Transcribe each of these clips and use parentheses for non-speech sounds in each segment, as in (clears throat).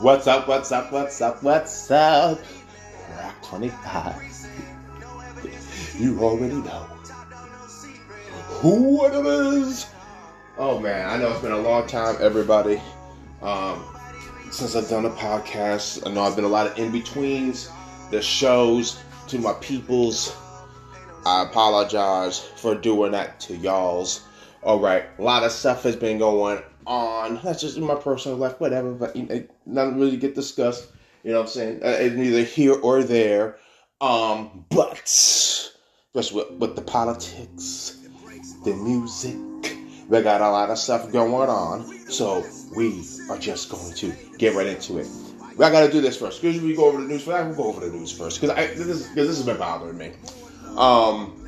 What's up, what's up, what's up, what's up? Rock 25. You already know who it is. Oh man, I know it's been a long time, everybody. Um, since I've done a podcast, I know I've been a lot of in betweens, the shows to my peoples. I apologize for doing that to y'all's. All right, a lot of stuff has been going on. That's just in my personal life, whatever. But you know, nothing really get discussed. You know what I'm saying? Uh, it's neither here or there. Um, but especially with, with the politics, the music, we got a lot of stuff going on. So we are just going to get right into it. I got to do this first. Because we go over the news first. We'll go over the news first because I this because this has been bothering me. Um,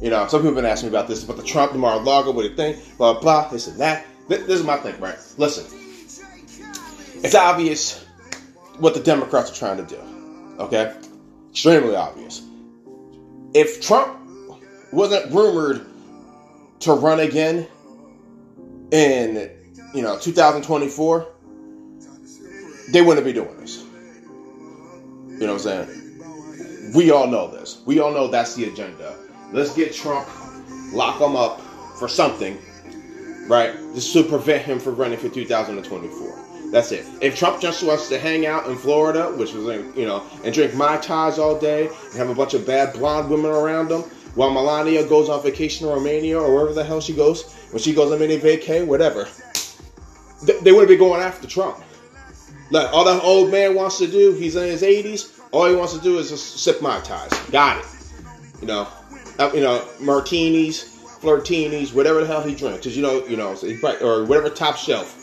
you know, some people have been asking me about this about the Trump, the Mar-a-Lago, what do you think? Blah blah, this and that. This, is my thing, right? Listen, it's obvious what the Democrats are trying to do. Okay, extremely obvious. If Trump wasn't rumored to run again in you know 2024 they wouldn't be doing this you know what i'm saying we all know this we all know that's the agenda let's get trump lock him up for something right just to prevent him from running for 2024 that's it. If Trump just wants to hang out in Florida, which was, you know, and drink Mai Tais all day and have a bunch of bad blonde women around him, while Melania goes on vacation in Romania or wherever the hell she goes, when she goes on mini vacay, whatever, they, they wouldn't be going after Trump. Like all that old man wants to do, he's in his 80s. All he wants to do is just sip Mai Tais. Got it. You know, uh, you know, martinis, flirtinis, whatever the hell he drinks. Cause you know, you know, or whatever top shelf.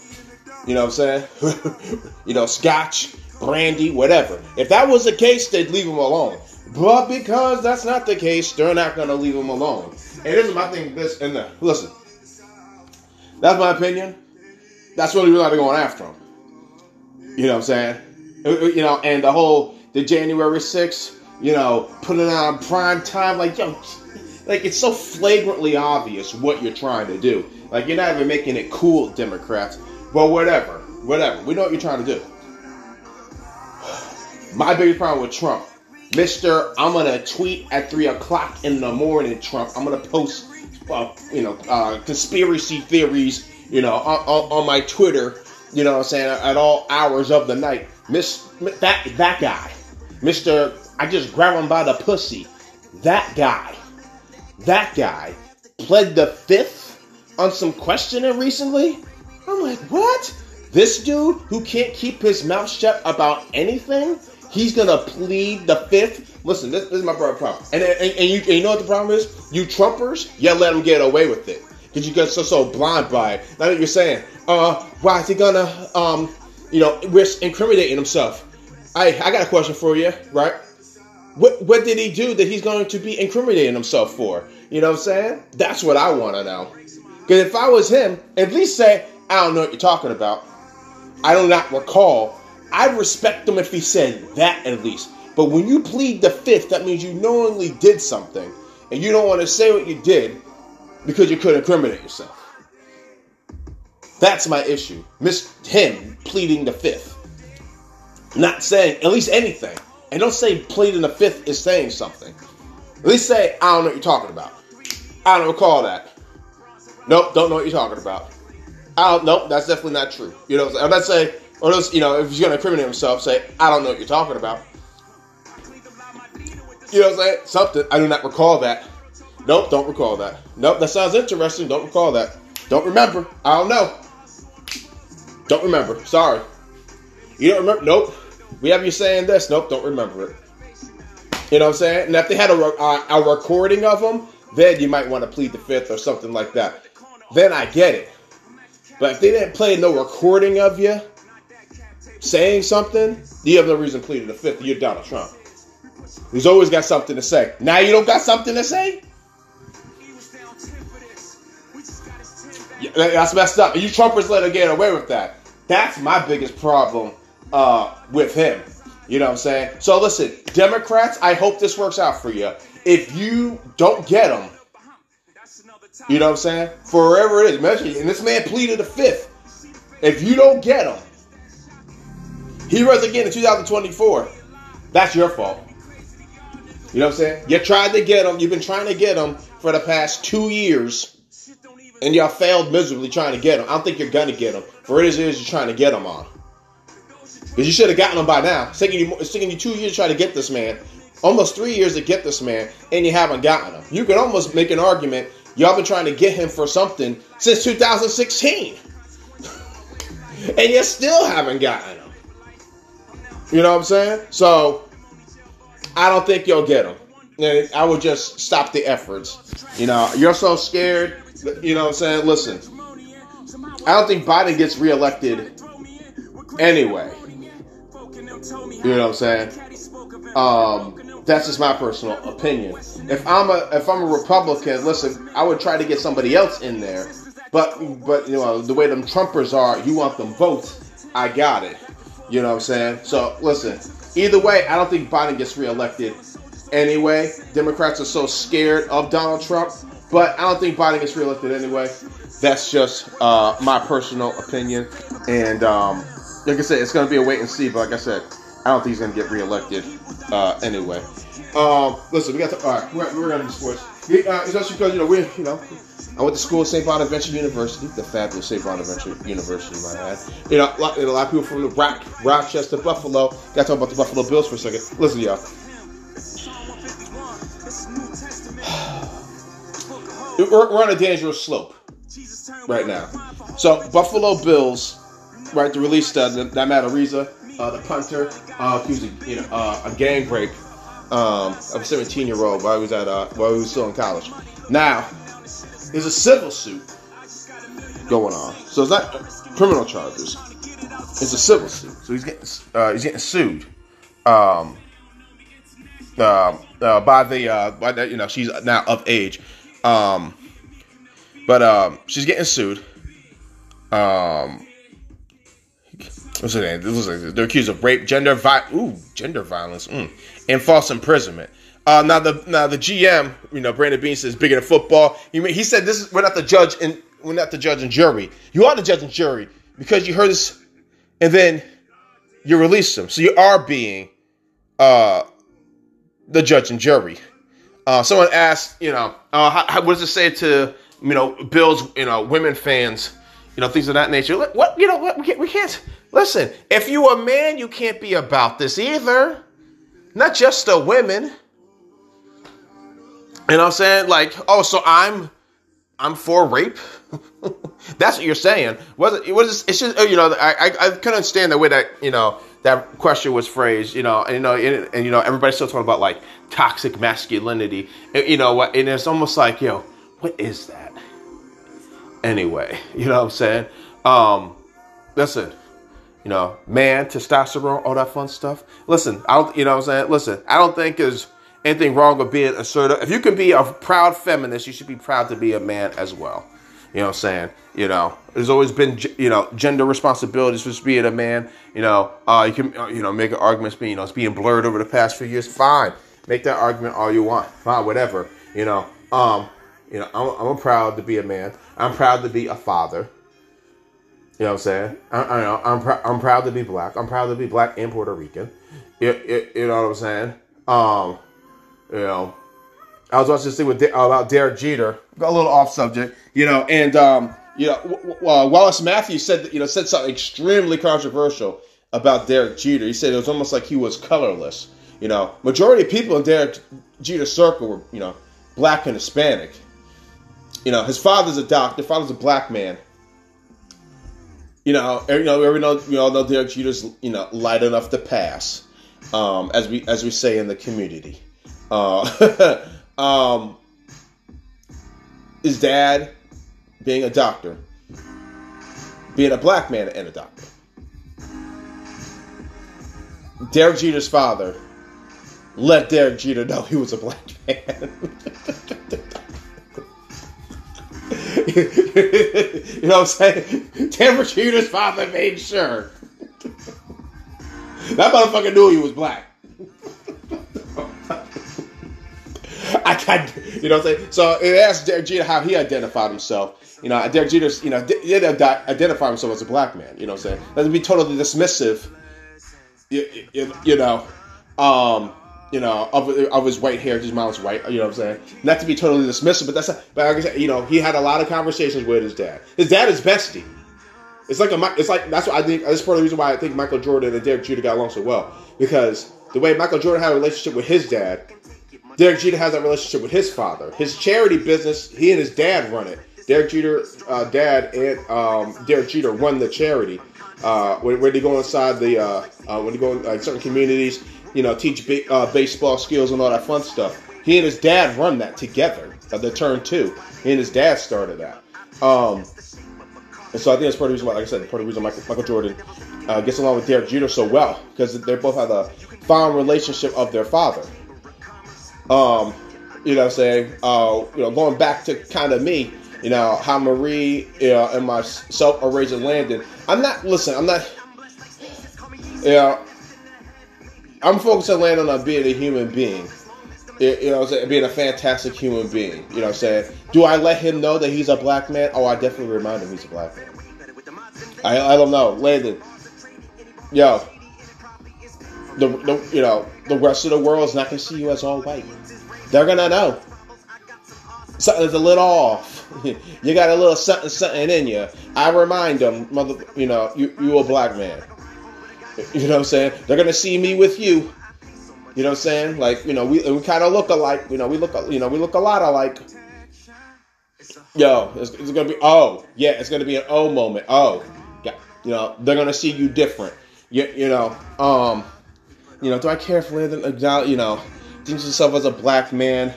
You know what I'm saying? (laughs) you know, scotch, brandy, whatever. If that was the case, they'd leave him alone. But because that's not the case, they're not to leave him alone. And this is my thing. This and the listen. That's my opinion. That's really they're going after him. You know what I'm saying? Uh, uh, you know, and the whole the January 6th, you know, putting on prime time, like yo, like it's so flagrantly obvious what you're trying to do. Like you're not even making it cool, Democrats. But whatever, whatever. We know what you're trying to do. My biggest problem with Trump Mister, I'm gonna tweet at three o'clock in the morning, Trump. I'm gonna post, uh, you know, uh, conspiracy theories, you know, on, on, on, my Twitter. You know, what I'm saying at all hours of the night. Miss that that guy, Mister. I just grab him by the pussy. That guy, that guy pled the fifth on some questioning recently. I'm like, what? This dude who can't keep his mouth shut about anything He's gonna plead the fifth. Listen, this, this is my problem. And, and, and, you, and you know what the problem is? You Trumpers, you let him get away with it because you get so so blind by it. Now that you're saying, uh, why is he gonna, um, you know, risk incriminating himself? I I got a question for you, right? What what did he do that he's going to be incriminating himself for? You know what I'm saying? That's what I want to know. Because if I was him, at least say, I don't know what you're talking about. I do not recall I'd respect him if he said that at least. But when you plead the fifth, that means you knowingly did something, and you don't want to say what you did because you could incriminate yourself. That's my issue. Miss him pleading the fifth. Not saying at least anything. And don't say pleading the fifth is saying something. At least say, I don't know what you're talking about. I don't recall that. Nope, don't know what you're talking about. I don't, nope, that's definitely not true. You know, I'm not saying or else, you know, if he's going to incriminate himself, say, I don't know what you're talking about. You know what I'm saying? Something. I do not recall that. Nope, don't recall that. Nope, that sounds interesting. Don't recall that. Don't remember. I don't know. Don't remember. Sorry. You don't remember? Nope. We have you saying this. Nope, don't remember it. You know what I'm saying? And if they had a, a, a recording of them, then you might want to plead the fifth or something like that. Then I get it. But if they didn't play no recording of you, saying something, you have no reason pleading the fifth. You're Donald Trump. He's always got something to say. Now you don't got something to say? That's messed up. You Trumpers let him get away with that. That's my biggest problem uh, with him. You know what I'm saying? So listen, Democrats, I hope this works out for you. If you don't get them, you know what I'm saying? Forever it is, and this man pleaded the fifth. If you don't get him, He runs again in 2024. That's your fault. You know what I'm saying? You tried to get him. You've been trying to get him for the past two years, and y'all failed miserably trying to get him. I don't think you're gonna get him. For it is, you're trying to get him on. Because you should have gotten him by now. It's taking you, it's taking you two years to try to get this man, almost three years to get this man, and you haven't gotten him. You could almost make an argument. Y'all been trying to get him for something since 2016, (laughs) and you still haven't gotten him. You know what I'm saying? So I don't think you'll get him. And I would just stop the efforts. You know, you're so scared. You know what I'm saying? Listen, I don't think Biden gets reelected anyway. You know what I'm saying? Um, that's just my personal opinion. If I'm a if I'm a Republican, listen, I would try to get somebody else in there. But but you know the way them Trumpers are, you want them both. I got it. You know what I'm saying? So listen, either way, I don't think Biden gets reelected anyway. Democrats are so scared of Donald Trump, but I don't think Biden gets reelected anyway. That's just uh, my personal opinion, and um, like I said, it's going to be a wait and see. But like I said, I don't think he's going to get reelected uh, anyway. Um, listen, we got to, all right. We're, we're going to do sports. Uh, it's because you know we, you know, I went to school at St. Bonaventure University, the fabulous St. Bonaventure University, my add. You know, a lot, a lot of people from the Rock, Rochester, Buffalo. Got to talk about the Buffalo Bills for a second. Listen, y'all. (sighs) We're, we're on a dangerous slope right now. So Buffalo Bills right, to release uh, that Matt Araiza, uh, the punter, uh, of you know, uh, a gang break um, of a 17 year old while he was at uh, while he was still in college. Now, there's a civil suit going on, so it's not criminal charges. It's a civil suit, so he's getting uh, he's getting sued. Um, uh, uh, by the uh, by the, you know she's now of age, um, but um, she's getting sued. Um, what's her name? They're accused of rape, gender vi- ooh, gender violence, mm, and false imprisonment. Uh, now the now the GM, you know, Brandon Beane says bigger than football. He he said this is we're not the judge and we're not the judge and jury. You are the judge and jury because you heard this, and then you release them. So you are being uh, the judge and jury. Uh, someone asked, you know, uh, how, how, what does it say to you know Bills, you know, women fans, you know, things of that nature? What you know, what we can't, we can't Listen, if you a man, you can't be about this either. Not just the women. You know what I'm saying? Like, oh, so I'm I'm for rape. (laughs) That's what you're saying. Was it? Was it's just oh, you know I, I I couldn't understand the way that you know that question was phrased. You know and you know and, and you know everybody's still talking about like toxic masculinity. You know what? And it's almost like yo, what is that? Anyway, (laughs) you know what I'm saying? Um, listen, you know, man, testosterone, all that fun stuff. Listen, I don't, you know what I'm saying? Listen, I don't think there's anything wrong with being assertive. If you can be a proud feminist, you should be proud to be a man as well. You know what I'm saying? You know, there's always been, you know, gender responsibilities for being a man. You know, uh, you can, uh, you know, make an argument, being, you know, it's being blurred over the past few years. Fine. Make that argument all you want. Fine, whatever. You know, um, you know, I'm, I'm proud to be a man. I'm proud to be a father. You know what I'm saying? I, I know I'm pr- I'm proud to be black. I'm proud to be black and Puerto Rican. You, you, you know what I'm saying? Um, you know, I was watching this thing with about Derek Jeter. Got a little off subject, you know, and um, you know, w- w- uh, Wallace Matthews said you know said something extremely controversial about Derek Jeter. He said it was almost like he was colorless. You know, majority of people in Derek Jeter's circle were you know black and Hispanic. You know, his father's a doctor. Father's a black man you know, every, you know, every know, we all know Derek Jeter's, you know, light enough to pass, um, as we as we say in the community. Uh, (laughs) um, his dad being a doctor, being a black man and a doctor. Derek Jeter's father let Derek Jeter know he was a black man. (laughs) (laughs) you know what I'm saying? Tampa Jeter's father made sure. that motherfucker knew he was black. I got, you know what I'm saying? So it asked Derek Jeter how he identified himself. You know, Derek Jeter, you know, did identify himself as a black man. You know what I'm saying? Doesn't be totally dismissive you, you, you know, um, you know, of, of his white hair, his mom's white. You know what I'm saying? Not to be totally dismissive, but that's. A, but like I said, you know, he had a lot of conversations with his dad. His dad is bestie. It's like a. It's like that's what I think. That's part of the reason why I think Michael Jordan and Derek Jeter got along so well because the way Michael Jordan had a relationship with his dad, Derek Jeter has that relationship with his father. His charity business, he and his dad run it. Derek Jeter, uh, dad, and um, Derek Jeter run the charity. Uh, when, they go inside the, uh, uh when they go in like, certain communities, you know, teach uh, baseball skills and all that fun stuff. He and his dad run that together. Uh, the turn two. He and his dad started that. Um, and so I think that's part of the reason why, like I said, part of the reason Michael, Michael Jordan uh, gets along with Derek Jeter so well because they both have a fond relationship of their father. Um, you know, what I'm saying, uh, you know, going back to kind of me, you know, how Marie you know, and myself are raising Landon. I'm not. Listen, I'm not. You know, I'm focused on Landon on being a human being. You know, being a fantastic human being. You know, what I'm saying, do I let him know that he's a black man? Oh, I definitely remind him he's a black man. I, I don't know, Landon yo, the, the you know the rest of the world is not gonna see you as all white. They're gonna know something's a little off. (laughs) you got a little something something in you. I remind them, mother, you know, you you a black man. You know what I'm saying? They're gonna see me with you. You know what I'm saying? Like you know, we we kind of look alike. You know, we look you know we look a lot alike. Yo, it's, it's gonna be oh yeah, it's gonna be an oh moment. Oh, yeah, you know they're gonna see you different you, you know, um, you know, do I care if Landon, you know, thinks himself as a black man?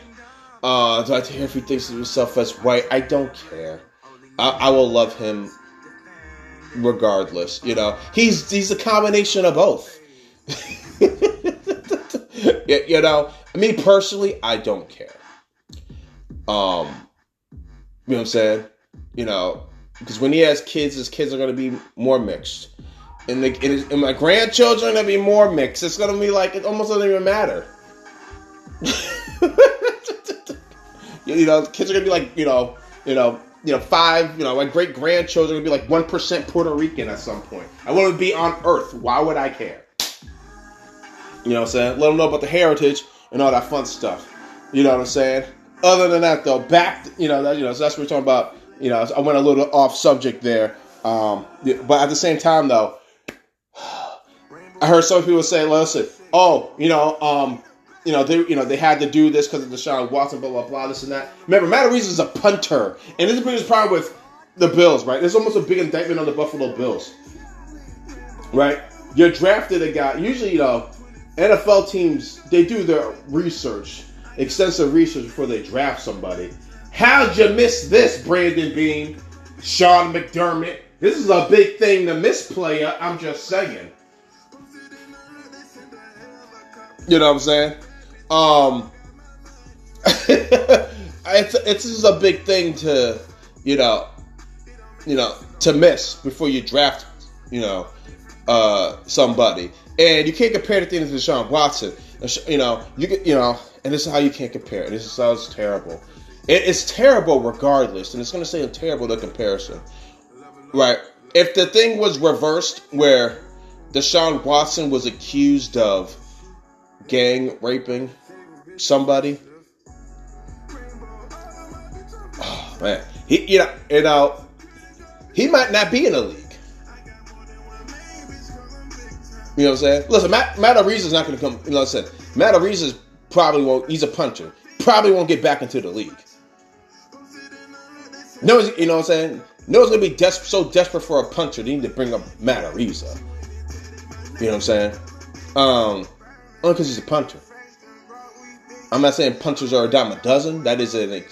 Uh, do I care if he thinks of himself as white? I don't care. I, I will love him regardless. You know, he's he's a combination of both. (laughs) you know, me personally, I don't care. Um, you know what I'm saying? You know, because when he has kids, his kids are to be more mixed and, the, and my grandchildren are gonna be more mixed. It's gonna be like it almost doesn't even matter. (laughs) you know, kids are gonna be like you know, you know, you know, five. You know, my great grandchildren gonna be like one percent Puerto Rican at some point. I want to be on Earth. Why would I care? You know what I'm saying? Let them know about the heritage and all that fun stuff. You know what I'm saying? Other than that, though, back you know that you know so that's what we're talking about. You know, I went a little off subject there, um, but at the same time, though, (sighs) I heard some people say, "Listen, oh, you know, um, you know, they, you know, they had to do this because of Deshaun Watson, blah blah blah, this and that." Remember, Matt Araiza is a punter, and this is the problem with the Bills, right? There's almost a big indictment on the Buffalo Bills, right? You're drafted a guy. Usually, you know, NFL teams they do their research, extensive research before they draft somebody. How'd you miss this, Brandon Beane, Sean McDermott? This is a big thing to miss, player. I'm just saying. You know what I'm saying? Um, (laughs) it's it's a big thing to, you know, you know, to miss before you draft, you know, uh, somebody, and you can't compare the thing to Sean Watson. You know, you get, you know, and this is how you can't compare. And This sounds terrible. It, it's terrible regardless, and it's going to say a terrible the comparison, right? If the thing was reversed, where Deshaun Watson was accused of gang raping somebody. Oh man, he you know you know he might not be in the league. You know what I'm saying? Listen, Matt, Matt is not going to come. You know what I'm saying? Matt Araiza probably won't. He's a puncher. Probably won't get back into the league. No, you know what I'm saying? No one's gonna be des- so desperate for a puncher. They need to bring up Matt Araiza. You know what I'm saying? Um, only because he's a punter. I'm not saying punchers are a dime a dozen. That is an,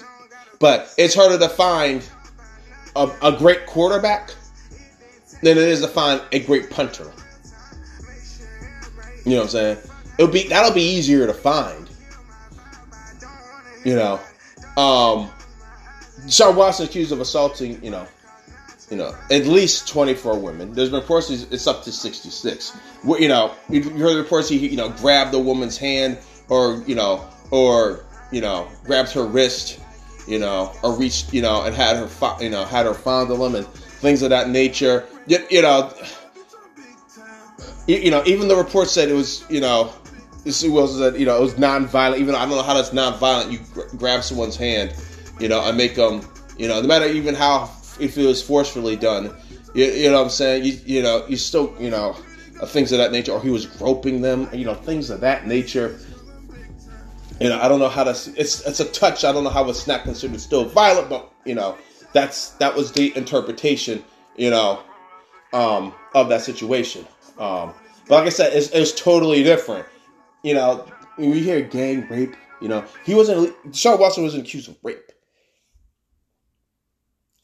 but it's harder to find a, a great quarterback than it is to find a great punter. You know what I'm saying? It'll be that'll be easier to find. You know, um, Sean Watson accused of assaulting. You know, you know, at least 24 women. There's been reports it's up to 66. You know, you heard reports he, you know, grabbed the woman's hand or, you know, or, you know, grabbed her wrist, you know, or reached, you know, and had her, you know, had her fondle him and things of that nature. You, you know, you know, even the report said it was, you know, this was that you know it was non-violent. Even I don't know how that's non-violent. You gr- grab someone's hand, you know, and make them, you know, no matter even how if it was forcefully done, you, you know what I'm saying? You, you know, you still, you know, uh, things of that nature, or he was groping them, you know, things of that nature. You know, I don't know how to. It's it's a touch. I don't know how it's not considered still violent, but you know, that's that was the interpretation. You know, um, of that situation. Um, but like I said, it's, it's totally different. You know, when we hear gang rape, you know, he wasn't. Sean Watson wasn't accused of rape.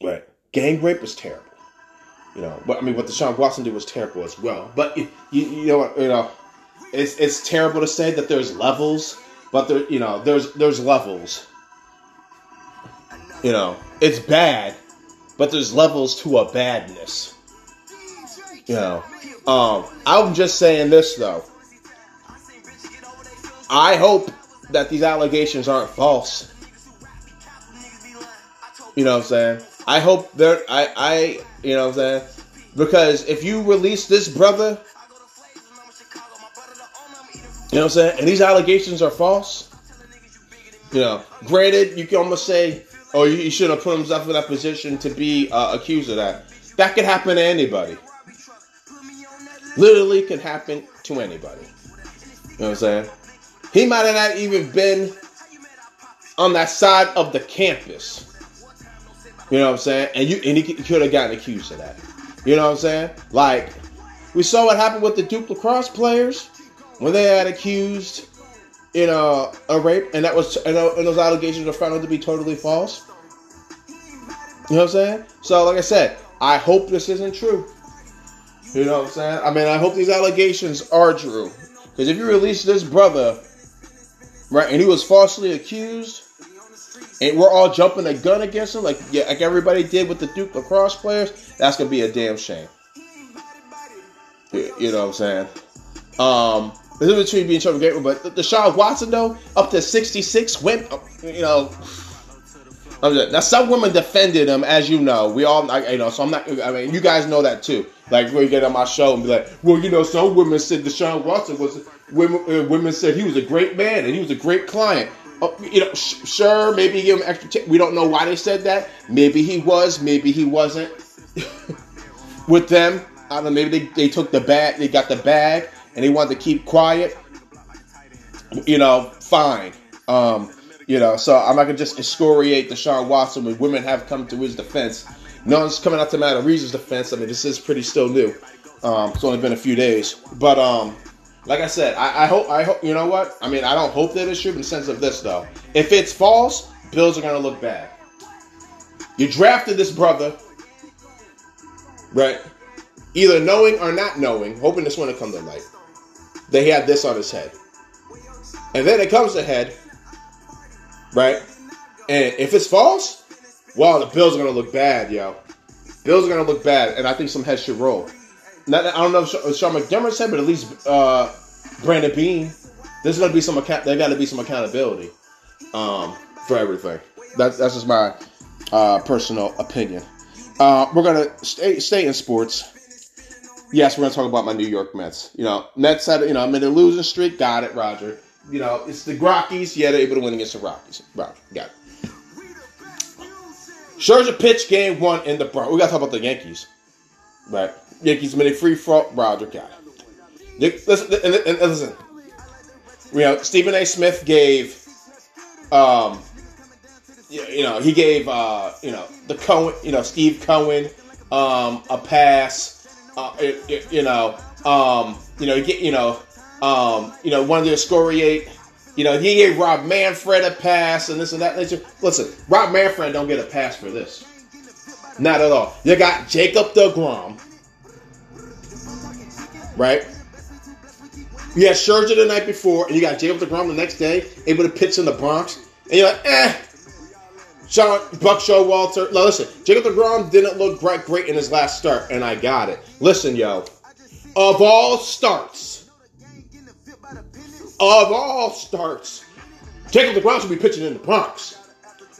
Right, gang rape was terrible. You know, but I mean, what the Deshaun Watson did was terrible as well. But you, you know what? You know, it's it's terrible to say that there's levels, but there, you know, there's there's levels. You know, it's bad, but there's levels to a badness. You know, um, I'm just saying this though. I hope that these allegations aren't false. You know what I'm saying? I hope they're I I you know what I'm saying? Because if you release this brother, you know what I'm saying? And these allegations are false. You know, granted, you can almost say, oh, you shouldn't have put himself in that position to be uh, accused of that. That could happen to anybody. Literally could happen to anybody. You know what I'm saying? He might have not even been on that side of the campus. You know what I'm saying? And you and he could have gotten accused of that. You know what I'm saying? Like we saw what happened with the Duke lacrosse players when they had accused, you know, a rape, and that was and those allegations are found out to be totally false. You know what I'm saying? So, like I said, I hope this isn't true. You know what I'm saying? I mean, I hope these allegations are true. Because if you release this brother, right, and he was falsely accused, and we're all jumping the gun against him, like yeah, like everybody did with the Duke lacrosse players, that's gonna be a damn shame. You know what I'm saying? Um, this is between being trouble game, but the, Deshaun Watson though, up to 66 went, you know. Now some women defended him, as you know. We all, I, you know, so I'm not. I mean, you guys know that too. Like when you get on my show and be like, well, you know, some women said Deshaun Watson was women. Uh, women said he was a great man and he was a great client. Uh, you know, sh- sure, maybe give him extra. T- we don't know why they said that. Maybe he was, maybe he wasn't. (laughs) With them, I don't know. Maybe they, they took the bag, they got the bag, and he wanted to keep quiet. You know, fine. Um, you know, so I'm not gonna just excoriate Deshaun Watson when women have come to his defense. No one's coming out to Matt Reese's defense. I mean, this is pretty still new. Um, it's only been a few days, but um, like I said, I, I, hope I hope you know what I mean. I don't hope that it's true in the sense of this though. If it's false, Bills are gonna look bad. You drafted this brother, right? Either knowing or not knowing, hoping this one to come to light. That he had this on his head, and then it comes to head right? And if it's false, well, the Bills are gonna look bad, yo. Bills are gonna look bad, and I think some heads should roll. Not, I don't know if Sean McDermott said, but at least uh, Brandon Beane, There's gonna be some account. There got to be some accountability um, for everything. That's that's just my uh, personal opinion. Uh, we're gonna stay stay in sports. Yes, we're gonna talk about my New York Mets. You know, Mets had you know I'm in a losing streak. Got it, Roger you know, it's the Rockies. Yeah, they're able to win against the Rockies. Rocky, got it. Scherzer pitched game one in the Bronx. We got to talk about the Yankees. Right. Yankees made a free throw. Roger got it. Listen, and, and listen. You know, Stephen A. Smith gave, um, you know, he gave, uh, you know, the Cohen, you know, Steve Cohen, um, a pass. Uh, you know, um, you know, you get, you know, um, you know, one of the excoriate. You know, he gave Rob Manfred a pass and this and that. nature. Listen, Rob Manfred don't get a pass for this. Not at all. You got Jacob DeGrom, right? You had Scherzer the night before, and you got Jacob DeGrom the next day, able to pitch in the Bronx, and you're like, eh. John Buck Showalter. Now listen, Jacob DeGrom didn't look great, great in his last start, and I got it. Listen, yo, of all starts, of all starts, Jacob DeGrom should be pitching in the Bronx.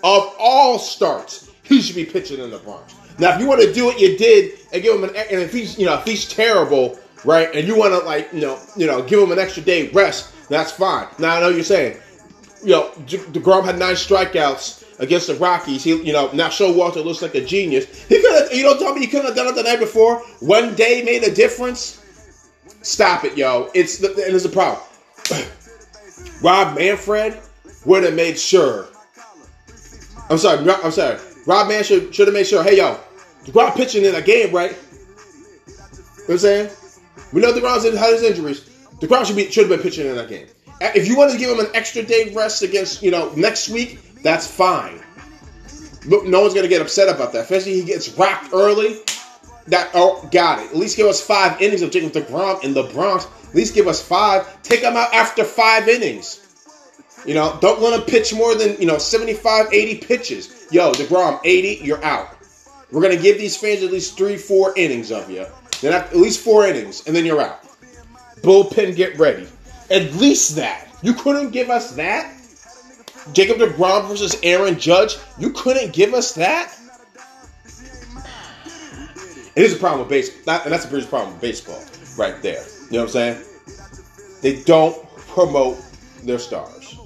Of all starts, he should be pitching in the Bronx. Now, if you want to do what you did and give him an, and if he's, you know, if he's terrible, right? And you want to like you know you know give him an extra day rest. That's fine. Now I know you're saying, you know, Degrom had nine strikeouts against the Rockies. He, you know, now Showalter looks like a genius. He could have, you don't tell me he couldn't have done it the night before. One day made a difference. Stop it, yo. It's the, and it's a problem. (clears throat) Rob Manfred would have made sure. I'm sorry. I'm sorry. Rob Manfred should have made sure. Hey, yo, DeGrom pitching in a game, right? You know what I'm saying? We know DeGrom's had his injuries. The DeGrom should be should have been pitching in that game. If you wanted to give him an extra day rest against, you know, next week, that's fine. No one's gonna get upset about that. Especially he gets rocked early. That oh got it. At least give us five innings of Jacob DeGrom in the Bronx. At least give us five. Take him out after five innings. You know, don't let him pitch more than, you know, 75, 80 pitches. Yo, DeGrom, 80, you're out. We're gonna give these fans at least three, four innings of you. Then at least four innings, and then you're out. Bullpen, get ready. At least that. You couldn't give us that? Jacob DeGrom versus Aaron Judge. You couldn't give us that. It is a problem with baseball, and that's a biggest problem with baseball, right there. You know what I'm saying? They don't promote their stars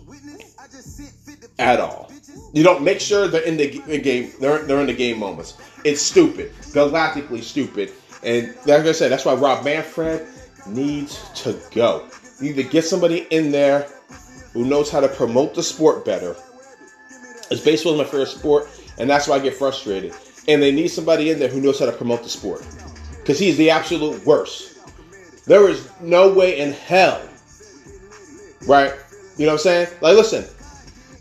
at all. You don't make sure they're in the game. They're they're in the game moments. It's stupid, galactically stupid, and like I said, that's why Rob Manfred needs to go. You need to get somebody in there who knows how to promote the sport better. As baseball is my favorite sport, and that's why I get frustrated. And they need somebody in there who knows how to promote the sport. Because he's the absolute worst. There is no way in hell, right? You know what I'm saying? Like, listen,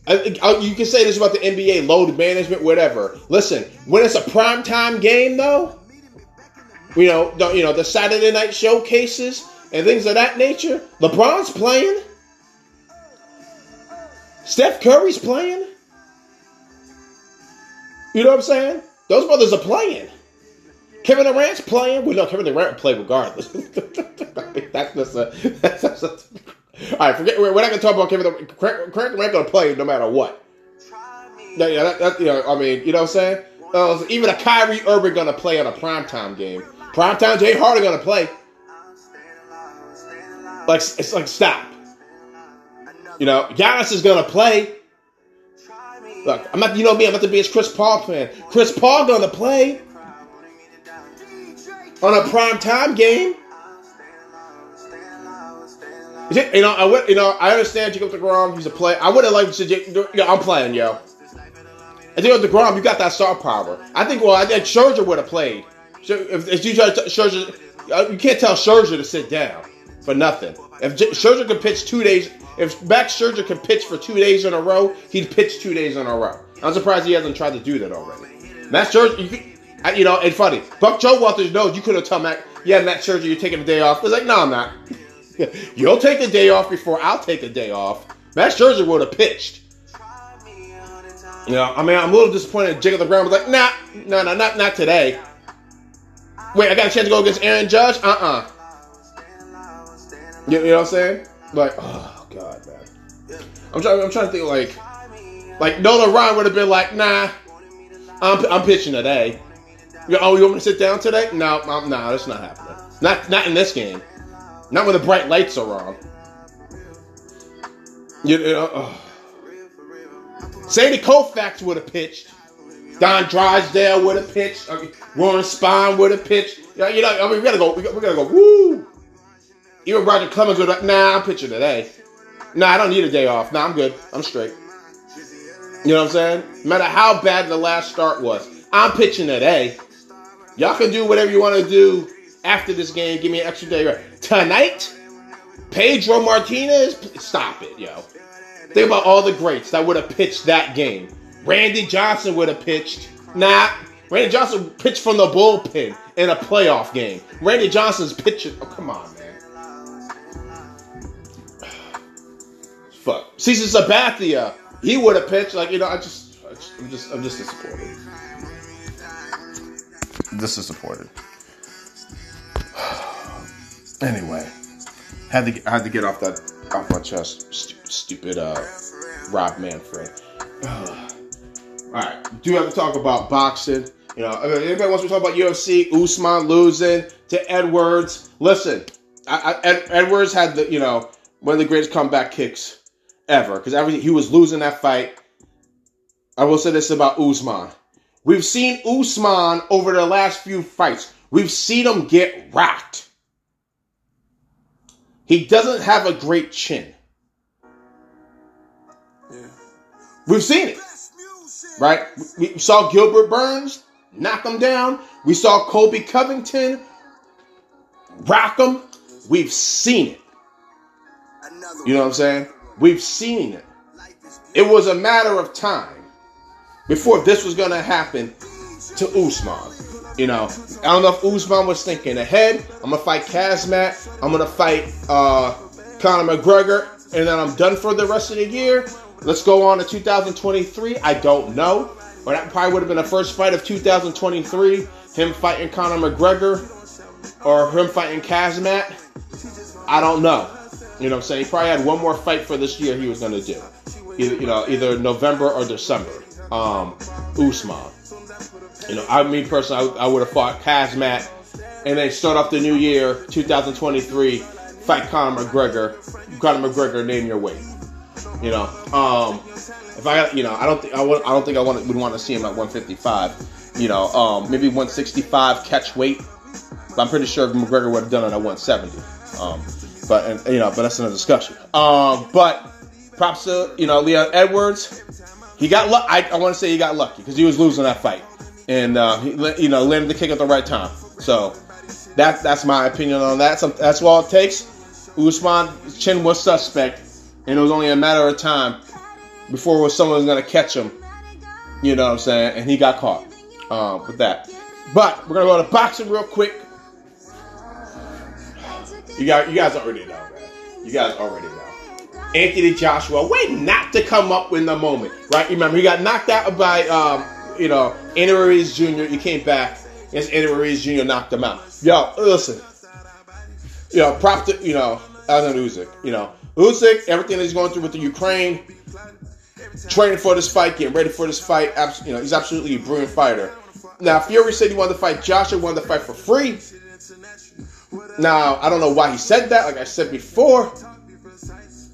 I, I, you can say this about the NBA, load management, whatever. Listen, when it's a primetime game, though, you know, the, you know the Saturday night showcases and things of that nature. LeBron's playing. Steph Curry's playing. You know what I'm saying? Those brothers are playing. Kevin Durant's playing. Well, no, Kevin Durant will play regardless. (laughs) that's just a. That's just a all right, forget. We're not going to talk about Kevin Durant. Kevin Durant going to play no matter what. Yeah, yeah that, that, you know, I mean, you know what I'm saying? Uh, even a Kyrie Irving going to play on a primetime game. Primetime Jay Harden going to play. Like, it's like, stop. You know, Giannis is gonna play. Look, I'm not. You know me. I'm not the biggest Chris Paul fan. Chris Paul gonna play on a prime time game. You know, I would. You know, I understand Jacob Degrom. He's a play. I would have liked to. You I'm playing, yo. Think with Degrom, you got that star power. I think. Well, I think Scherzer would have played. If, if you try Scherzer, uh, you can't tell Scherzer to sit down for nothing. If Scherzer could pitch two days, if Max Scherzer could pitch for two days in a row, he'd pitch two days in a row. I'm surprised he hasn't tried to do that already. Max Scherzer, you, could, you know, it's funny. Buck Joe Walters knows you could have told Max, yeah, Max Scherzer, you're taking a day off. He's like, no, I'm not. You'll take a day off before I'll take a day off. Max Scherzer would have pitched. You know, I mean, I'm a little disappointed. Jacob DeGrom was like, nah, no, no, not not today. Wait, I got a chance to go against Aaron Judge? Uh-uh. You, you know what I'm saying? Like, oh. God, man. I'm trying. I'm trying to think like, like Nolan Ryan would have been like, nah, I'm I'm pitching today. You, oh, you want me to sit down today? No, no, that's not happening. Not not in this game. Not when the bright lights are on. You know. Oh. Sandy Koufax would have pitched. Don Drysdale would have pitched. Warren Spahn would have pitched. You know, you know, I mean, we gotta go. We gotta, we gotta go. Woo! Even Roger Clemens would have. Nah, I'm pitching today. No, I don't need a day off. No, I'm good. I'm straight. You know what I'm saying? No matter how bad the last start was, I'm pitching today. Y'all can do whatever you want to do after this game. Give me an extra day. Tonight, Pedro Martinez, stop it, yo. Think about all the greats that would have pitched that game. Randy Johnson would have pitched. Nah, Randy Johnson pitched from the bullpen in a playoff game. Randy Johnson's pitching. Oh, come on, man. Fuck. CC Sabathia, he would have pitched like you know. I just, I just, I'm just, I'm just disappointed. Disappointed. (sighs) anyway, had to, I had to get off that off my chest. St- stupid, uh, Rob Manfred. (sighs) All right, do have to talk about boxing. You know, anybody wants to talk about UFC, Usman losing to Edwards. Listen, I, I, Ed, Edwards had the you know one of the greatest comeback kicks ever because everything he was losing that fight. I will say this about Usman. We've seen Usman over the last few fights. We've seen him get rocked. He doesn't have a great chin. Yeah. We've seen it. Right? We saw Gilbert Burns knock him down. We saw Colby Covington rock him. We've seen it. You know what I'm saying? We've seen it. It was a matter of time before this was going to happen to Usman. You know, I don't know if Usman was thinking ahead. I'm gonna fight Khamzat. I'm gonna fight uh, Conor McGregor, and then I'm done for the rest of the year. Let's go on to 2023. I don't know, but that probably would have been the first fight of 2023. Him fighting Conor McGregor or him fighting Khamzat. I don't know. You know what I'm saying? He probably had one more fight for this year he was going to do. Either, you know, either November or December. Um, Usman. You know, I mean personally, I, I would have fought Khamzat and then start off the new year, 2023, fight Conor McGregor. Conor McGregor, name your weight. You know, um, if I, you know, I don't think I, would, I don't think I want would want to see him at 155. You know, um, maybe 165 catch weight. But I'm pretty sure McGregor would have done it at 170. Um, but and, you know, but that's another discussion. Um, but props to you know Leon Edwards. He got lucky. I, I want to say he got lucky because he was losing that fight and uh, he, you know landed the kick at the right time. So that that's my opinion on that. So that's all it takes. Usman's chin was suspect, and it was only a matter of time before someone was going to catch him. You know what I'm saying? And he got caught uh, with that. But we're gonna go to boxing real quick. You got you guys already know, man. You guys already know. Anthony Joshua waiting not to come up in the moment, right? Remember, he got knocked out by um, you know, Andy Ruiz Jr., he came back against Andy Ruiz Jr., knocked him out. Yo, listen. You know, prop to, you know, Alexander Usyk. You know, Usyk, everything that he's going through with the Ukraine, training for this fight, getting ready for this fight. You know, he's absolutely a brilliant fighter. Now, Fury said he wanted to fight Joshua, wanted to fight for free. Now, I don't know why he said that. Like I said before,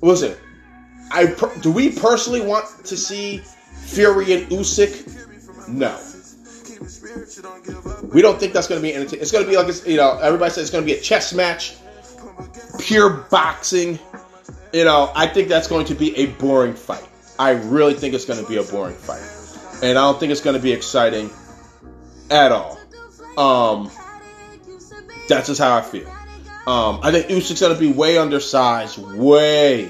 listen, I do we personally want to see Fury and Usyk no. We don't think that's going to be anything. It's going to be like, it's, you know, everybody says it's going to be a chess match, pure boxing. You know, I think that's going to be a boring fight. I really think it's going to be a boring fight. And I don't think it's going to be exciting at all. Um, that's just how I feel. Um, I think Usyk's going to be way undersized, way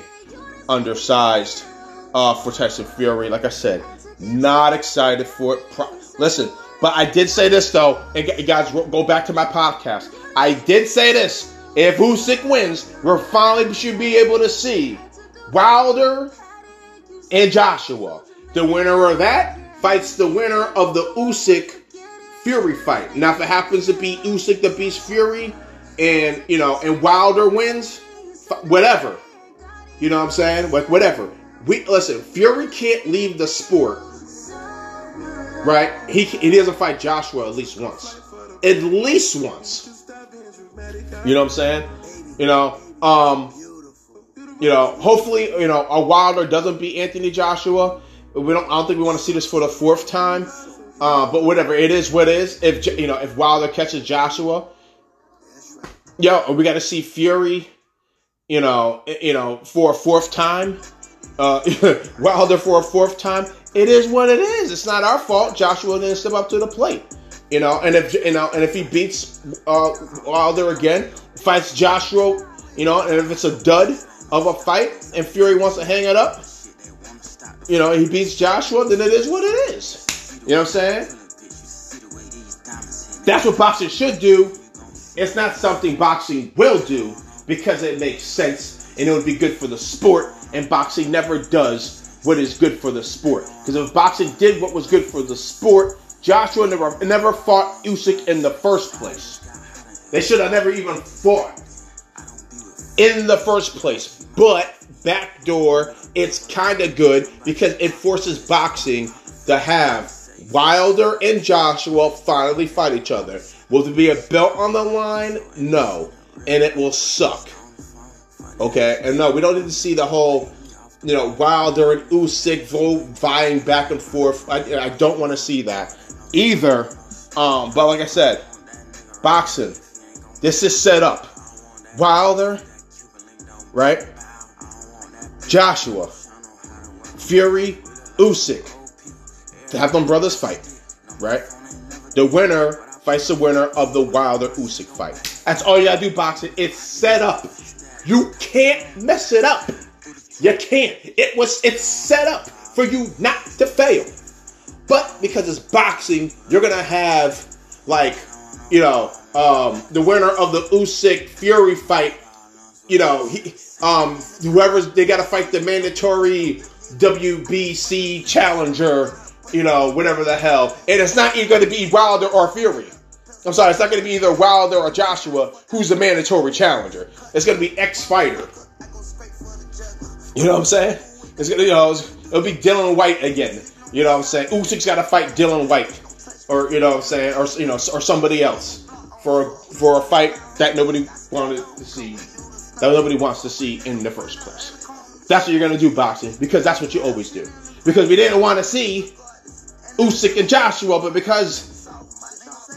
undersized uh, for Tyson Fury. Like I said, not excited for it. Pro- Listen, but I did say this though, and guys, go back to my podcast. I did say this. If Usyk wins, we're finally should be able to see Wilder and Joshua. The winner of that fights the winner of the Usyk Fury fight. Now, if it happens to be Usyk that beats Fury, and you know, and Wilder wins, whatever. You know what I'm saying? Like whatever. We listen. Fury can't leave the sport, right? He he doesn't fight Joshua at least once, at least once. You know what I'm saying? You know, um, you know. Hopefully, you know, a Wilder doesn't beat Anthony Joshua. We don't. I don't think we want to see this for the fourth time. Uh, but whatever, it is what is. If you know, if Wilder catches Joshua, yo, we got to see Fury. You know, you know, for a fourth time uh, (laughs) Wilder for a fourth time. It is what it is. It's not our fault. Joshua didn't step up to the plate. You know, and if you know, and if he beats uh, Wilder again, fights Joshua, you know, and if it's a dud of a fight and Fury wants to hang it up, you know, he beats Joshua, then it is what it is. You know what I'm saying? That's what boxing should do. It's not something boxing will do because it makes sense and it would be good for the sport and boxing never does what is good for the sport. Because if boxing did what was good for the sport, Joshua never never fought Usyk in the first place. They should have never even fought in the first place. But backdoor, it's kind of good because it forces boxing to have Wilder and Joshua finally fight each other. Will there be a belt on the line? No. And it will suck. Okay? And no, we don't need to see the whole, you know, Wilder and Usyk vying back and forth. I, I don't want to see that either. Um, but like I said, boxing, this is set up. Wilder, right? Joshua, Fury, Usyk. To have them brothers fight, right? The winner fights the winner of the Wilder Usyk fight. That's all you gotta do, boxing. It's set up. You can't mess it up. You can't. It was it's set up for you not to fail. But because it's boxing, you're gonna have like, you know, um, the winner of the Usyk Fury fight. You know, he, um, whoever's they gotta fight the mandatory WBC challenger. You know, whatever the hell, and it's not even going to be Wilder or Fury. I'm sorry, it's not going to be either Wilder or Joshua who's the mandatory challenger. It's going to be X Fighter. You know what I'm saying? It's gonna, you know, it'll be Dillian Whyte again. You know what I'm saying? Usyk's got to fight Dillian Whyte, or you know what I'm saying, or you know, or somebody else for for a fight that nobody wanted to see, that nobody wants to see in the first place. That's what you're gonna do boxing because that's what you always do. Because we didn't want to see Usyk and Joshua, but because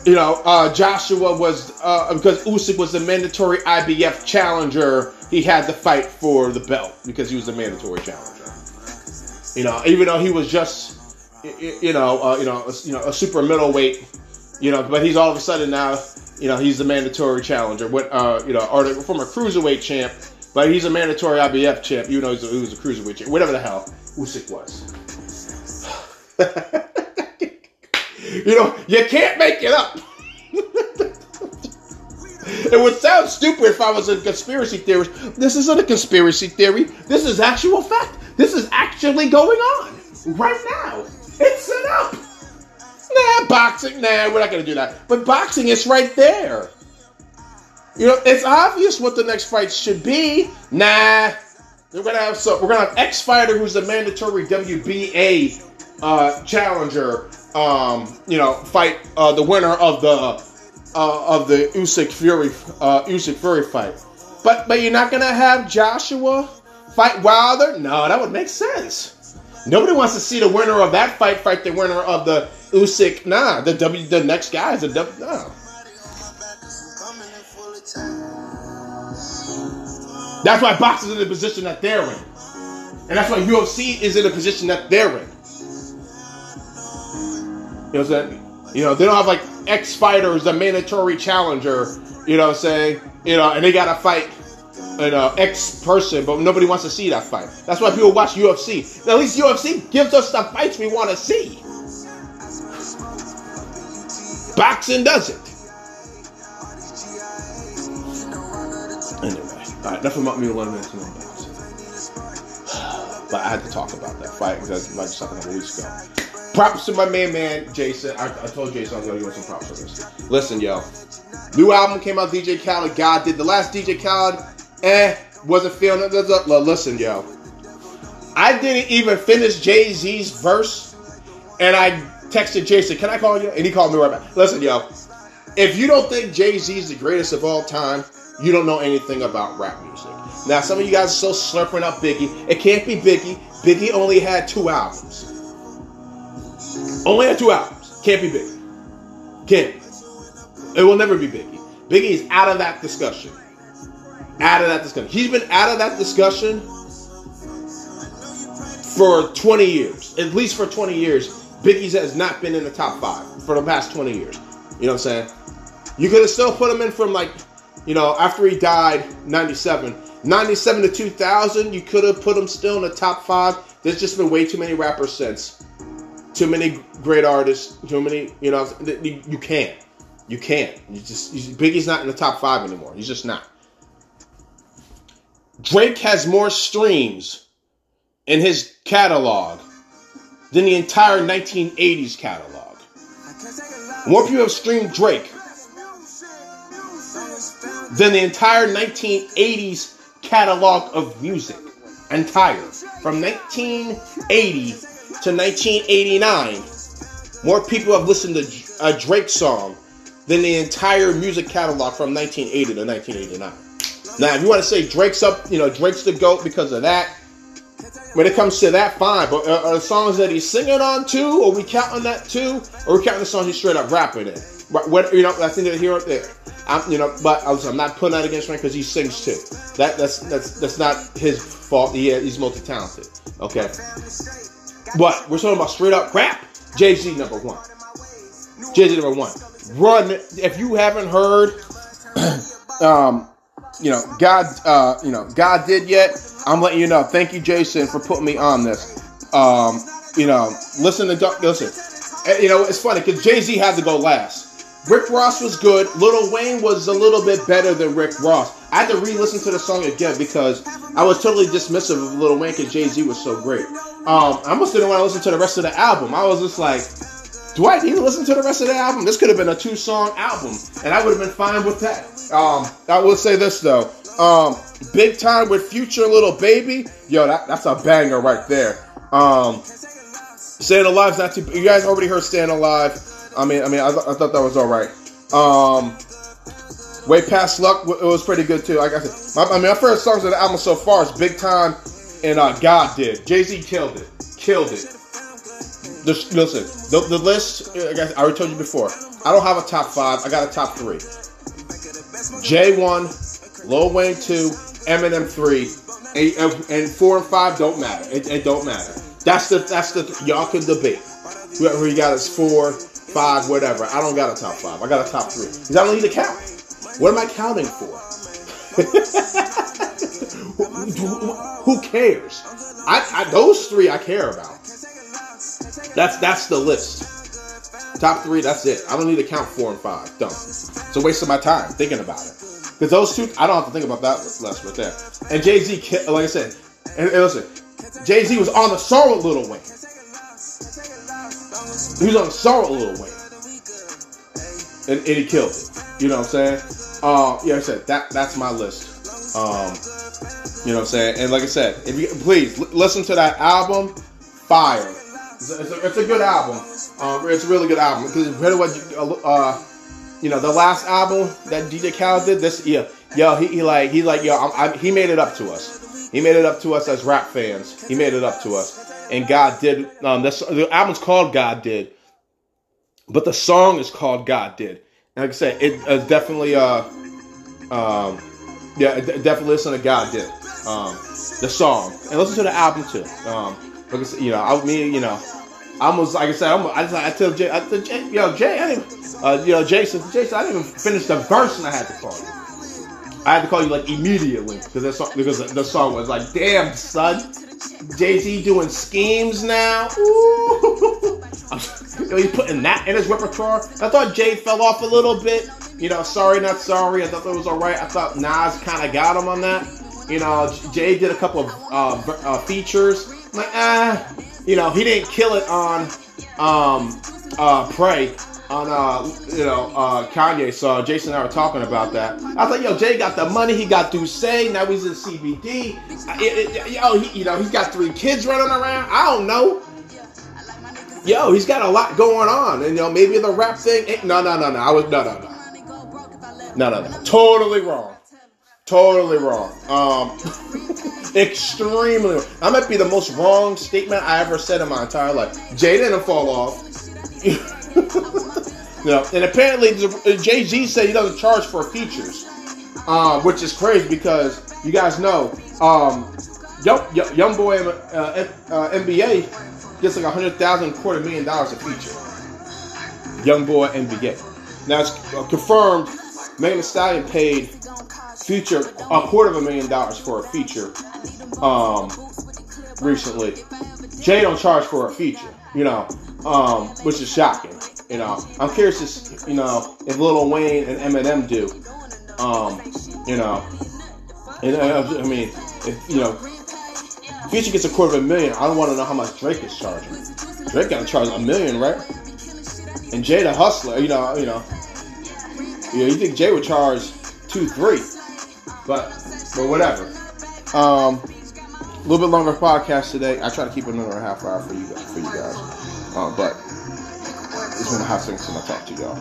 you know, uh, Joshua was uh, because Usyk was the mandatory IBF challenger. He had to fight for the belt because he was the mandatory challenger. You know, even though he was just, you know, uh, you know, a, you know, a super middleweight. You know, but he's all of a sudden now, you know, he's the mandatory challenger. What, uh, you know, or the former cruiserweight champ, but he's a mandatory IBF champ. You know, a, he was a cruiserweight champ, whatever the hell Usyk was. (sighs) (laughs) You know, you can't make it up. it would sound stupid if I was a conspiracy theorist. This isn't a conspiracy theory. This is actual fact. This is actually going on right now. It's set up. Nah, boxing. Nah, we're not gonna do that. But boxing is right there. You know, it's obvious what the next fight should be. Nah, we're gonna have so we're gonna have X Fighter, who's a mandatory WBA uh, challenger, um, you know, fight uh, the winner of the uh, of the Usyk Fury uh, Usyk Fury fight. But but you're not gonna have Joshua fight Wilder? No, that would make sense. Nobody wants to see the winner of that fight fight the winner of the Usyk. Nah, the W the next guy is a W. No. That's why boxers in the position that they're in, and that's why UFC is in the position that they're in. You know what I'm saying? You know, they don't have like X Fighter fighters, a mandatory challenger, you know what I'm saying? You know, and they gotta fight you uh, know, X person, but nobody wants to see that fight. That's why people watch UFC. At least UFC gives us the fights we want to see. Boxing doesn't. Anyway, all right, enough about me one minute boxing. (sighs) But I had to talk about that fight because I just talking a couple weeks ago. Props to my main man, Jason. I, I told Jason I was gonna give him some props for this. Listen, yo. New album came out, DJ Khaled. God did the last DJ Khaled, eh, wasn't feeling it. Listen, yo. I didn't even finish Jay Z's verse, and I texted Jason, Can I call you? And he called me right back. Listen, yo. If you don't think Jay Z is the greatest of all time, you don't know anything about rap music. Now, some of you guys are still slurping up Biggie. It can't be Biggie. Biggie only had two albums. Only had two albums. Can't be Biggie. Can't. It will never be Biggie. Biggie is out of that discussion. Out of that discussion. He's been out of that discussion for 20 years. At least for 20 years. Biggie has not been in the top five for the past 20 years. You know what I'm saying? You could have still put him in from like, you know, after he died, 97. 97 to 2000, you could have put him still in the top five. There's just been way too many rappers since too many great artists, too many, you know, you can't. You can't. You just Biggie's not in the top five anymore. He's just not. Drake has more streams in his catalog than the entire 1980s catalog. More people have streamed Drake than the entire 1980s catalog of music. Entire. From 1980 to 1989, more people have listened to a uh, Drake song than the entire music catalog from 1980 to 1989. Now, if you want to say Drake's up, you know, Drake's the GOAT because of that, when it comes to that, fine. But uh, are the songs that he's singing on too? Are we counting that too? Or are we counting the songs he's straight up rapping in? What you know, I think that here or there. I'm, you know, but I'm not putting that against him because he sings too. That that's that's that's not his fault. He he's multi talented. Okay, but we're talking about straight up rap. Jay Z number one. Jay Z number one. Run. If you haven't heard, (clears throat) um, you know, God, uh, you know, God did yet. I'm letting you know. Thank you, Jason, for putting me on this. Um, you know, listen to listen. Eh, you know, it's funny because Jay Z had to go last. Rick Ross was good. Lil Wayne was a little bit better than Rick Ross. I had to re-listen to the song again because I was totally dismissive of Lil Wayne because Jay Z was so great. Um, I almost didn't want to listen to the rest of the album. I was just like, do I need to listen to the rest of the album? This could have been a two-song album, and I would have been fine with that. Um, I will say this though. Um, Big Time with Future Lil Baby. Yo, that, that's a banger right there. Um, Staying Alive's not too. You guys already heard Staying Alive. I mean, I mean, I, th- I thought that was all right. Um, Way Past Luck, it was pretty good too. Like I said, my, I mean, my favorite songs of the album so far is Big Time and uh, God Did. Jay Z killed it, killed it. Listen, the, the list. I, already told you before. I don't have a top five. I got a top three. J one, Lil Wayne two, Eminem three, and, and four and five don't matter. It, it don't matter. That's the that's the y'all can debate. Whoever you got is four, five, whatever. I don't got a top five. I got a top three. Because I don't need to count. What am I counting for? Who cares? I, I, those three I care about. That's that's the list. Top three, that's it. I don't need to count four and five. Done. It's a waste of my time thinking about it. Because those two, I don't have to think about that less right there. And Jay Z, like I said, and, and listen, Jay Z was on the song with Lil Wayne. He was on the song with Lil Wayne. And, and, he killed it. You know what I'm saying? Uh, yeah, I said that that's my list. Um, you know what I'm saying? And like I said, if you please l- listen to that album, Fire. It's a, it's a, it's a good album. Um, it's a really good album because what you, uh, you know the last album that DJ Khaled did. This yeah, yo, he, he like he like yo, I, I, he made it up to us. He made it up to us as rap fans. He made it up to us and God did. Um, this, the album's called God Did, but the song is called God Did. Like I said, it uh, definitely, uh, um, yeah, definitely listen to God Did, um, the song, and listen to the album too. Um, like I said, you know, I mean, you know, I was like I said, I'm, I just I tell Jay, I tell Jay, yo, Jay, I didn't, uh, you know, Jason, Jason, I didn't even finish the verse, and I had to call you. I had to call you like immediately because because the song was like, damn, son. Jay Z doing schemes now. Ooh. (laughs) He's putting that in his repertoire. I thought Jay fell off a little bit. You know, sorry, not sorry. I thought that was all right. I thought Nas kind of got him on that. You know, Jay did a couple of uh, uh, features. I'm like, ah, you know, he didn't kill it on um, uh, Pray, on uh, you know uh, Kanye. So Jason and I were talking about that. I was like, yo, Jay got the money. He got Say. Now he's in CBD. Yo, he, you know he's got three kids running around. I don't know. Yo, he's got a lot going on, and you know maybe the rap thing. Ain't, no, no, no, no. I was no, no, no, no, no, no. Totally wrong. Totally wrong. Um, (laughs) extremely. Wrong. That might be the most wrong statement I ever said in my entire life. Jay didn't fall off. (laughs) (laughs) know, and apparently Jay Z said he doesn't charge for features, um, which is crazy because you guys know, um, young, young boy uh, uh, NBA gets like a hundred thousand, quarter million dollars a feature. Young boy NBA. Now it's uh, confirmed. Megan Thee Stallion paid Future a quarter of a million dollars for a feature um, recently. Jay don't charge for a feature, you know, um, which is shocking. You know, I'm curious, to, you know, if Lil Wayne and Eminem do. Um, you know, and uh, I mean, if you know, Future gets a quarter of a million, I don't want to know how much Drake is charging. Drake got to charge a million, right? And Jay the Hustler, you know, you know, you, know, you think Jay would charge two, three, but but whatever. Um, a little bit longer podcast today. I try to keep another half hour for you for you guys. Uh, but just want to have things when I talk to y'all.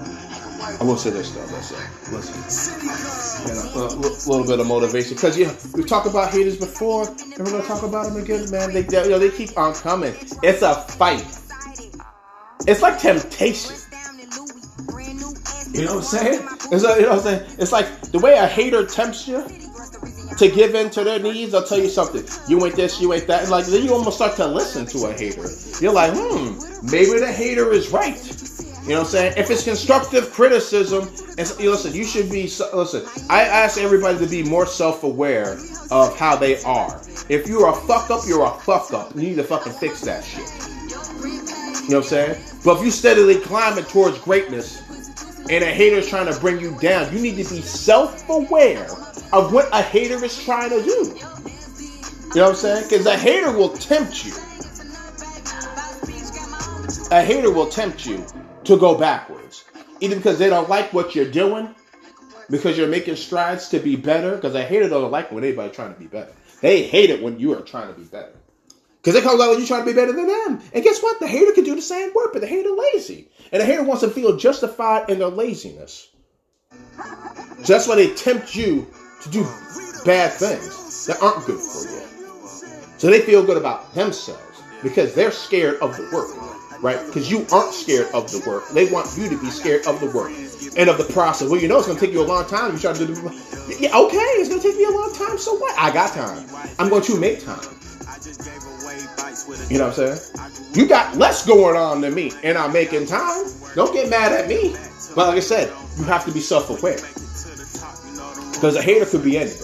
I will say this though, listen, listen. Know, a little bit of motivation because yeah, we talked about haters before, and we're gonna talk about them again, man. They, they, you know, they keep on coming. It's a fight. It's like temptation. You know what I'm saying? It's like, you know what I'm saying? It's like the way a hater tempts you to give in to their needs. I'll tell you something. You ain't this, you ain't that. Like then you almost start to listen to a hater. You're like, hmm, maybe the hater is right. You know what I'm saying? If it's constructive criticism, and listen, you should be. Listen, I ask everybody to be more self-aware of how they are. If you're a fuck up, you're a fuck up. You need to fucking fix that shit. You know what I'm saying? But if you steadily climbing towards greatness, and a hater is trying to bring you down, you need to be self-aware of what a hater is trying to do. You know what I'm saying? Because a hater will tempt you. A hater will tempt you to go backwards. Either because they don't like what you're doing, because you're making strides to be better, because a hater doesn't like when anybody trying to be better. They hate it when you are trying to be better. Because they come out when you trying to be better than them. And guess what? The hater can do the same work, but the hater lazy. And the hater wants to feel justified in their laziness. So that's why they tempt you to do bad things that aren't good for you. So they feel good about themselves because they're scared of the work right? Because you aren't scared of the work. They want you to be scared of the work and of the process. Well, you know it's going to take you a long time. You try to do the yeah, okay, it's going to take me a long time. So what? I got time. I'm going to make time. You know what I'm saying? You got less going on than me, and I'm making time. Don't get mad at me. But like I said, you have to be self-aware because a hater could be anybody.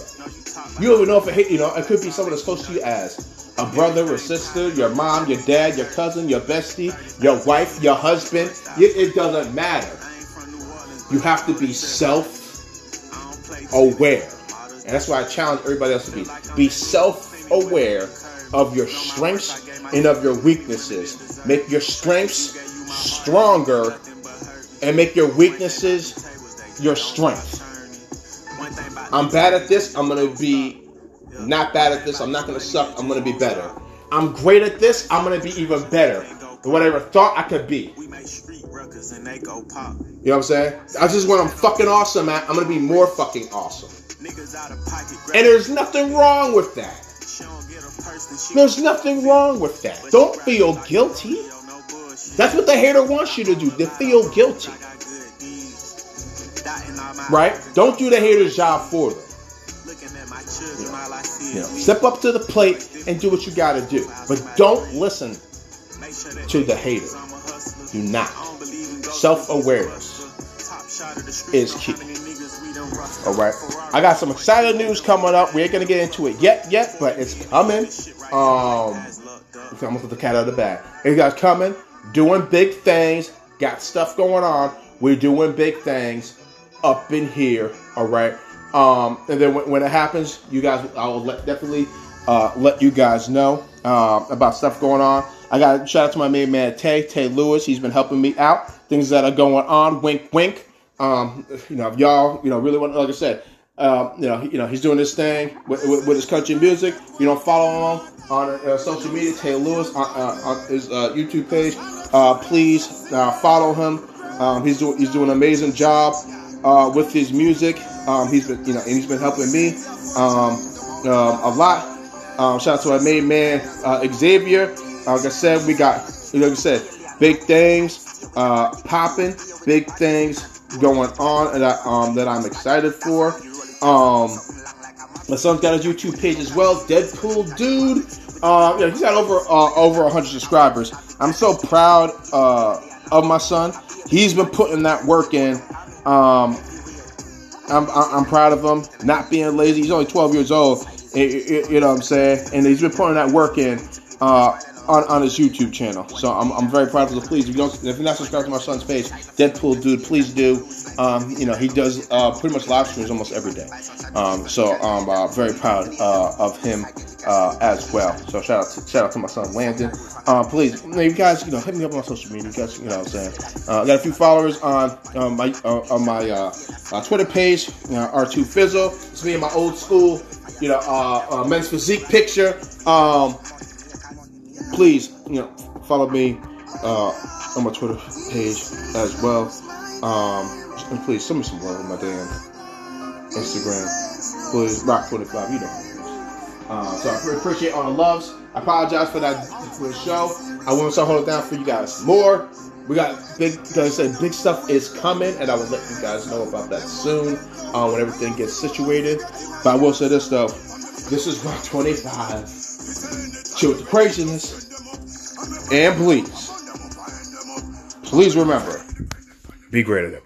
You don't even know if a hate, you know, it could be someone as close to you as a brother or sister, your mom, your dad, your cousin, your bestie, your wife, your husband. It, doesn't matter. You have to be self aware. And that's why I challenge everybody else to be. Be self aware of your strengths and of your weaknesses. Make your strengths stronger and make your weaknesses your strength. I'm bad at this. I'm going to be not bad at this. I'm not going to suck. I'm going to be better. I'm great at this. I'm going to be even better than what I ever thought I could be. You know what I'm saying? I just when I'm fucking awesome at, I'm going to be more fucking awesome. And there's nothing wrong with that. There's nothing wrong with that. Don't feel guilty. That's what the hater wants you to do, to feel guilty. Right? Don't do the hater's job for them. Step up to the plate and do what you got to do. But don't listen to the hater. Do not. Self awareness is key. All right. I got some exciting news coming up. We ain't gonna get into it yet, yet, but it's coming. Um, I'm gonna put the cat out of the bag. It got coming. Doing big things. Got stuff going on. We're doing big things up in here. All right. Um, and then when, when, it happens, you guys, I will let, definitely uh, let you guys know uh, about stuff going on. I got shout out to my main man Tay Tay Lewis. He's been helping me out. Things that are going on. Wink, wink. Um, you know, if y'all, you know, really want, like I said, uh, you know, you know, he's doing this thing with, with, with his country music. You don't follow him on uh, social media, Taylor Lewis on, uh, on his uh, YouTube page. please follow him. Um, he's doing he's doing an amazing job with his music. Um, he's been, you know, and he's been helping me um, um, a lot. Um, shout out to our main man uh, Xavier. Uh, like I said, we got, like I said, big things uh, popping, big things going on that, um, that I'm excited for. Um, my son's got his YouTube page as well, Deadpool Dude. Uh, know, he's got over uh, over 100 subscribers. I'm so proud uh, of my son. He's been putting that work in. Um, I'm, I'm proud of him not being lazy. He's only 12 years old. You know what I'm saying? And he's been putting that work in uh, on, on his YouTube channel. So I'm, I'm very proud of him. Please, if, you don't, if you're not subscribed to my son's page, Deadpool Dude, please do. Um, you know, he does uh, pretty much live streams almost every day. Um, so I'm uh, very proud uh, of him uh, as well. So shout out to, shout out to my son Landon. Uh, please, you guys, you know, hit me up on social media. You guys, you know what I'm saying. Uh, I got a few followers on my on my Twitter page, R2 Fizzle. It's me and my old school, you know, men's physique picture. Um, please, you know, follow me uh, on my Twitter page as well. Um, and please send me some love on my damn Instagram. Please, Rock25, you know. Uh, so I appreciate all the loves. I apologize for that for the show. I want to start holding down for you guys more. We got big, like I said, big stuff is coming, and I will let you guys know about that soon uh, when everything gets situated. But I will say this though, this is Rock (laughs) 25. The craziness, and please, please remember, be great at everything.